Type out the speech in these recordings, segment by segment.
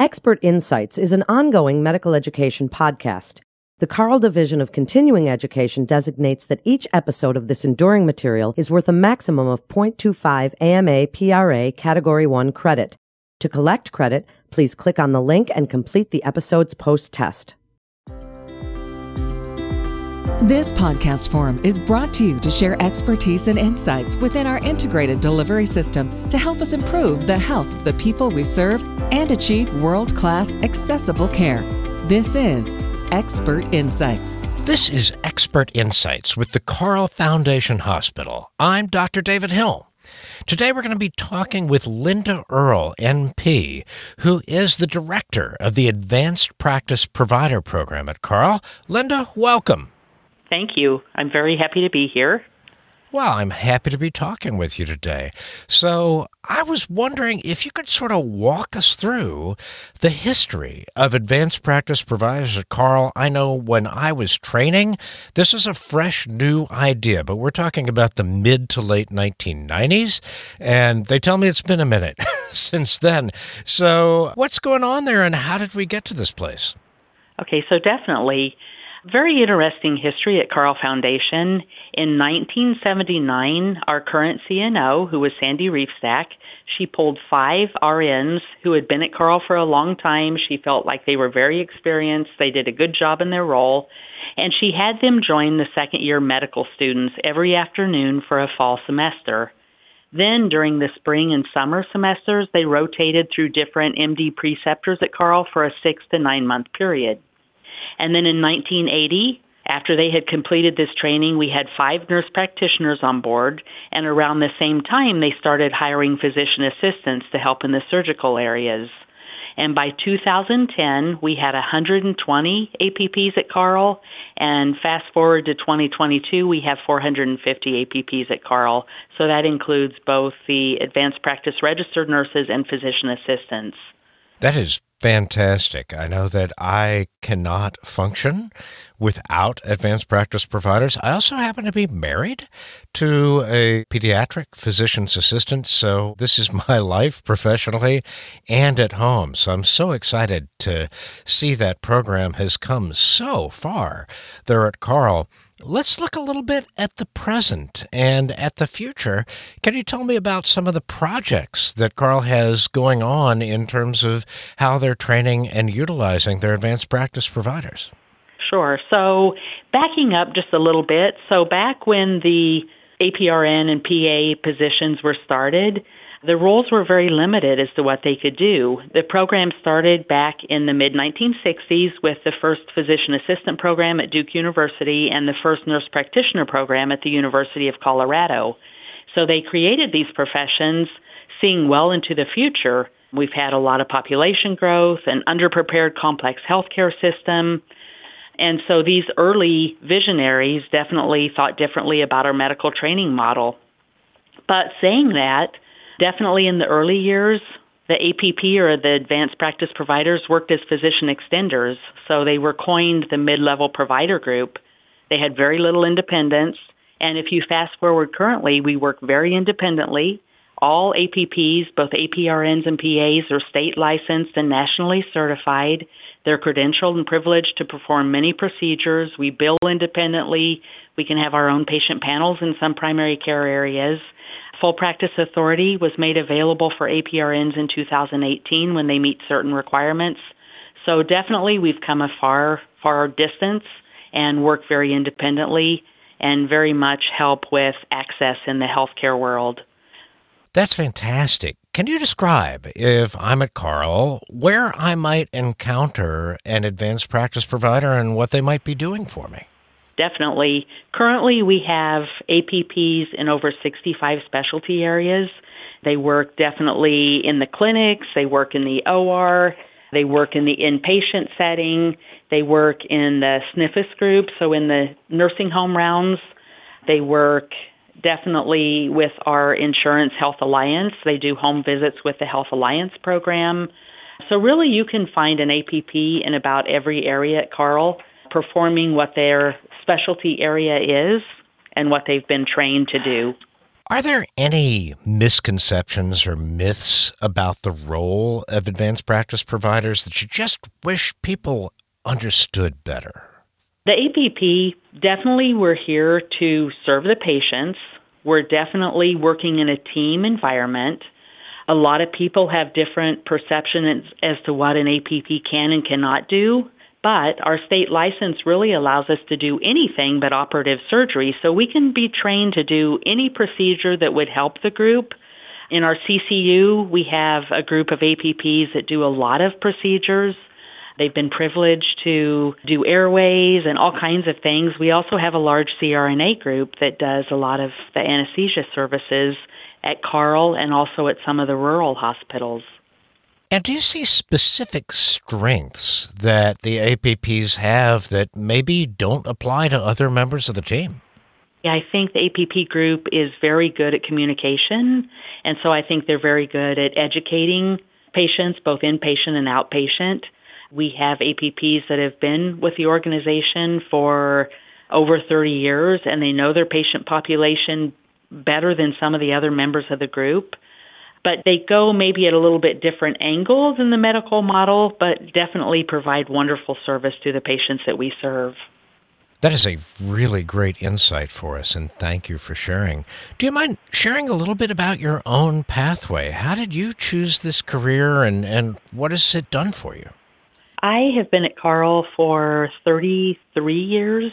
Expert Insights is an ongoing medical education podcast. The Carle Division of Continuing Education designates that each episode of this enduring material is worth a maximum of 0.25 AMA PRA Category 1 credit. To collect credit, please click on the link and complete the episode's post test. This podcast forum is brought to you to share expertise and insights within our integrated delivery system to help us improve the health of the people we serve and achieve world class accessible care. This is Expert Insights. This is Expert Insights with the Carle Foundation Hospital. I'm Dr. David Hill. Today we're going to be talking with Linda Earle, NP, who is the director of the Advanced Practice Provider Program at Carle. Linda, welcome. Thank you. I'm very happy to be here. Well, I'm happy to be talking with you today. So, I was wondering if you could sort of walk us through the history of advanced practice providers at Carle. I know when I was training, this is a fresh new idea, but we're talking about the mid to late 1990s, and they tell me it's been a minute since then. So, what's going on there, and how did we get to this place? Okay, so definitely very interesting history at Carle Foundation. In 1979, our current CNO, who was Sandy Reefstack, she pulled five RNs who had been at Carle for a long time. She felt like they were very experienced, they did a good job in their role, and she had them join the second year medical students every afternoon for a fall semester. Then, during the spring and summer semesters, they rotated through different MD preceptors at Carle for a six to nine month period. And then in 1980, after they had completed this training, we had five nurse practitioners on board, and around the same time, they started hiring physician assistants to help in the surgical areas. And by 2010, we had 120 APPs at Carle, and fast forward to 2022, we have 450 APPs at Carle. So that includes both the advanced practice registered nurses and physician assistants. That is fantastic. I know that I cannot function without advanced practice providers. I also happen to be married to a pediatric physician's assistant, so this is my life professionally and at home. So I'm so excited to see that program has come so far there at Carle. Let's look a little bit at the present and at the future. Can you tell me about some of the projects that Carle has going on in terms of how they're training and utilizing their advanced practice providers? Sure. So, backing up just a little bit, so back when the APRN and PA positions were started, the roles were very limited as to what they could do. The program started back in the mid 1960s with the first physician assistant program at Duke University and the first nurse practitioner program at the University of Colorado. So they created these professions seeing well into the future. We've had a lot of population growth, an underprepared complex healthcare system. And so these early visionaries definitely thought differently about our medical training model. But saying that, Definitely in the early years, the APP or the advanced practice providers worked as physician extenders, so they were coined the mid level provider group. They had very little independence, and if you fast forward currently, we work very independently. All APPs, both APRNs and PAs, are state licensed and nationally certified. They're credentialed and privileged to perform many procedures. We bill independently. We can have our own patient panels in some primary care areas. Full practice authority was made available for APRNs in 2018 when they meet certain requirements. So definitely we've come a far, far distance and work very independently and very much help with access in the healthcare world. That's fantastic. Can you describe, if I'm at Carle, where I might encounter an advanced practice provider and what they might be doing for me? Definitely. Currently, we have APPs in over 65 specialty areas. They work definitely in the clinics, they work in the OR, they work in the inpatient setting, they work in the SNFIS group, so in the nursing home rounds. They work definitely with our Insurance Health Alliance. They do home visits with the Health Alliance program. So, really, you can find an APP in about every area at Carle performing what their specialty area is and what they've been trained to do. Are there any misconceptions or myths about the role of advanced practice providers that you just wish people understood better? The APP definitely we're here to serve the patients. We're definitely working in a team environment. A lot of people have different perceptions as to what an APP can and cannot do, but our state license really allows us to do anything but operative surgery, so we can be trained to do any procedure that would help the group. In our CCU, we have a group of APPs that do a lot of procedures. They've been privileged to do airways and all kinds of things. We also have a large CRNA group that does a lot of the anesthesia services at Carle and also at some of the rural hospitals. And do you see specific strengths that the APPs have that maybe don't apply to other members of the team? Yeah, I think the APP group is very good at communication, and so I think they're very good at educating patients, both inpatient and outpatient. We have APPs that have been with the organization for over 30 years, and they know their patient population better than some of the other members of the group. But they go maybe at a little bit different angles in the medical model, but definitely provide wonderful service to the patients that we serve. That is a really great insight for us, and thank you for sharing. Do you mind sharing a little bit about your own pathway? How did you choose this career, and, and what has it done for you? I have been at Carle for 33 years.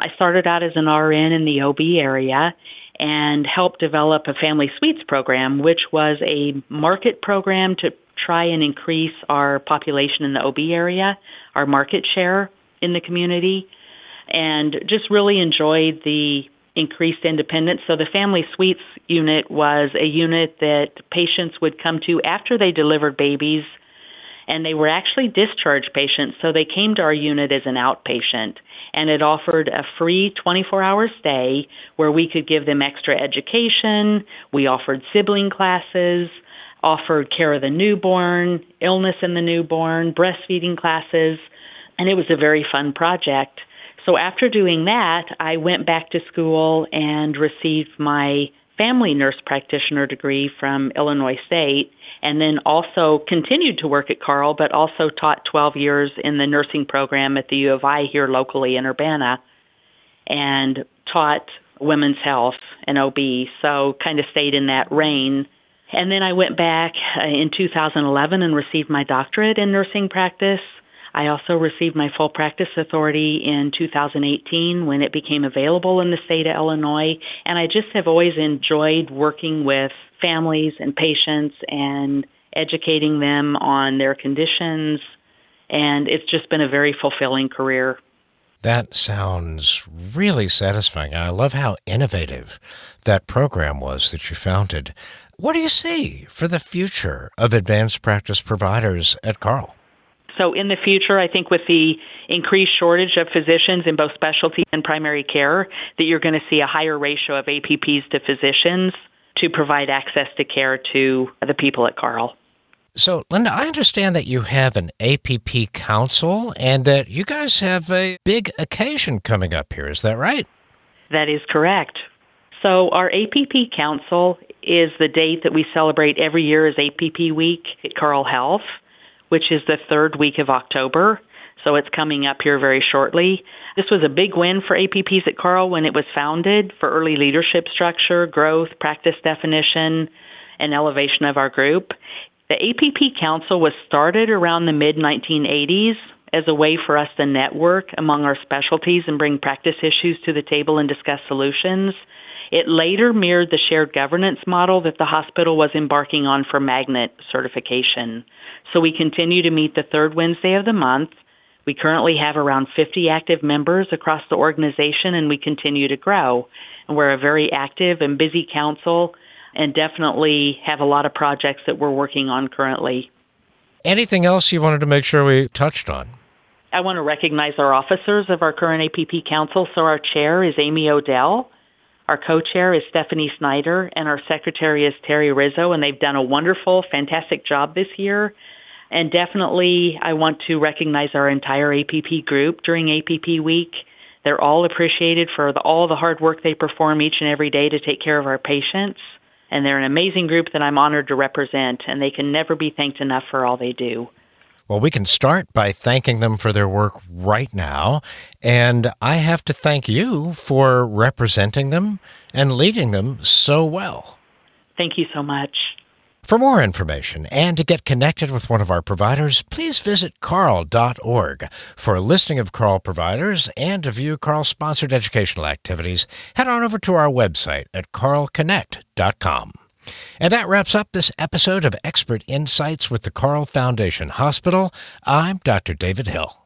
I started out as an RN in the OB area, and helped develop a family suites program, which was a market program to try and increase our population in the OB area, our market share in the community, and just really enjoyed the increased independence. So the family suites unit was a unit that patients would come to after they delivered babies and they were actually discharge patients, so they came to our unit as an outpatient. And it offered a free 24 hour stay where we could give them extra education. We offered sibling classes, offered care of the newborn, illness in the newborn, breastfeeding classes, and it was a very fun project. So after doing that, I went back to school and received my family nurse practitioner degree from Illinois State and then also continued to work at Carle, but also taught 12 years in the nursing program at the U of I here locally in Urbana, and taught women's health and OB. So kind of stayed in that reign. And then I went back uh, in 2011 and received my doctorate in nursing practice. I also received my full practice authority in 2018 when it became available in the state of Illinois. And I just have always enjoyed working with families and patients and educating them on their conditions. And it's just been a very fulfilling career. That sounds really satisfying. I love how innovative that program was that you founded. What do you see for the future of advanced practice providers at Carle? So, in the future, I think with the increased shortage of physicians in both specialty and primary care, that you're going to see a higher ratio of APPs to physicians to provide access to care to the people at Carle. So, Linda, I understand that you have an APP council and that you guys have a big occasion coming up here. Is that right? That is correct. So, our APP council is the date that we celebrate every year as APP Week at Carle Health, which is the third week of October. So, it's coming up here very shortly. This was a big win for APPs at Carle when it was founded for early leadership structure, growth, practice definition, and elevation of our group. The APP Council was started around the mid 1980s as a way for us to network among our specialties and bring practice issues to the table and discuss solutions. It later mirrored the shared governance model that the hospital was embarking on for magnet certification. So we continue to meet the third Wednesday of the month we currently have around 50 active members across the organization and we continue to grow. And we're a very active and busy council and definitely have a lot of projects that we're working on currently. Anything else you wanted to make sure we touched on? I want to recognize our officers of our current APP council. So our chair is Amy Odell. Our co-chair is Stephanie Snyder and our secretary is Terry Rizzo and they've done a wonderful, fantastic job this year and definitely, I want to recognize our entire APP group during APP week. They're all appreciated for the, all the hard work they perform each and every day to take care of our patients. And they're an amazing group that I'm honored to represent, and they can never be thanked enough for all they do. Well, we can start by thanking them for their work right now. And I have to thank you for representing them and leading them so well. Thank you so much. For more information and to get connected with one of our providers, please visit carle.org. For a listing of Carle providers and to view Carle sponsored educational activities, head on over to our website at carleconnect.com. And that wraps up this episode of Expert Insights with the Carle Foundation Hospital. I'm Dr. David Hill.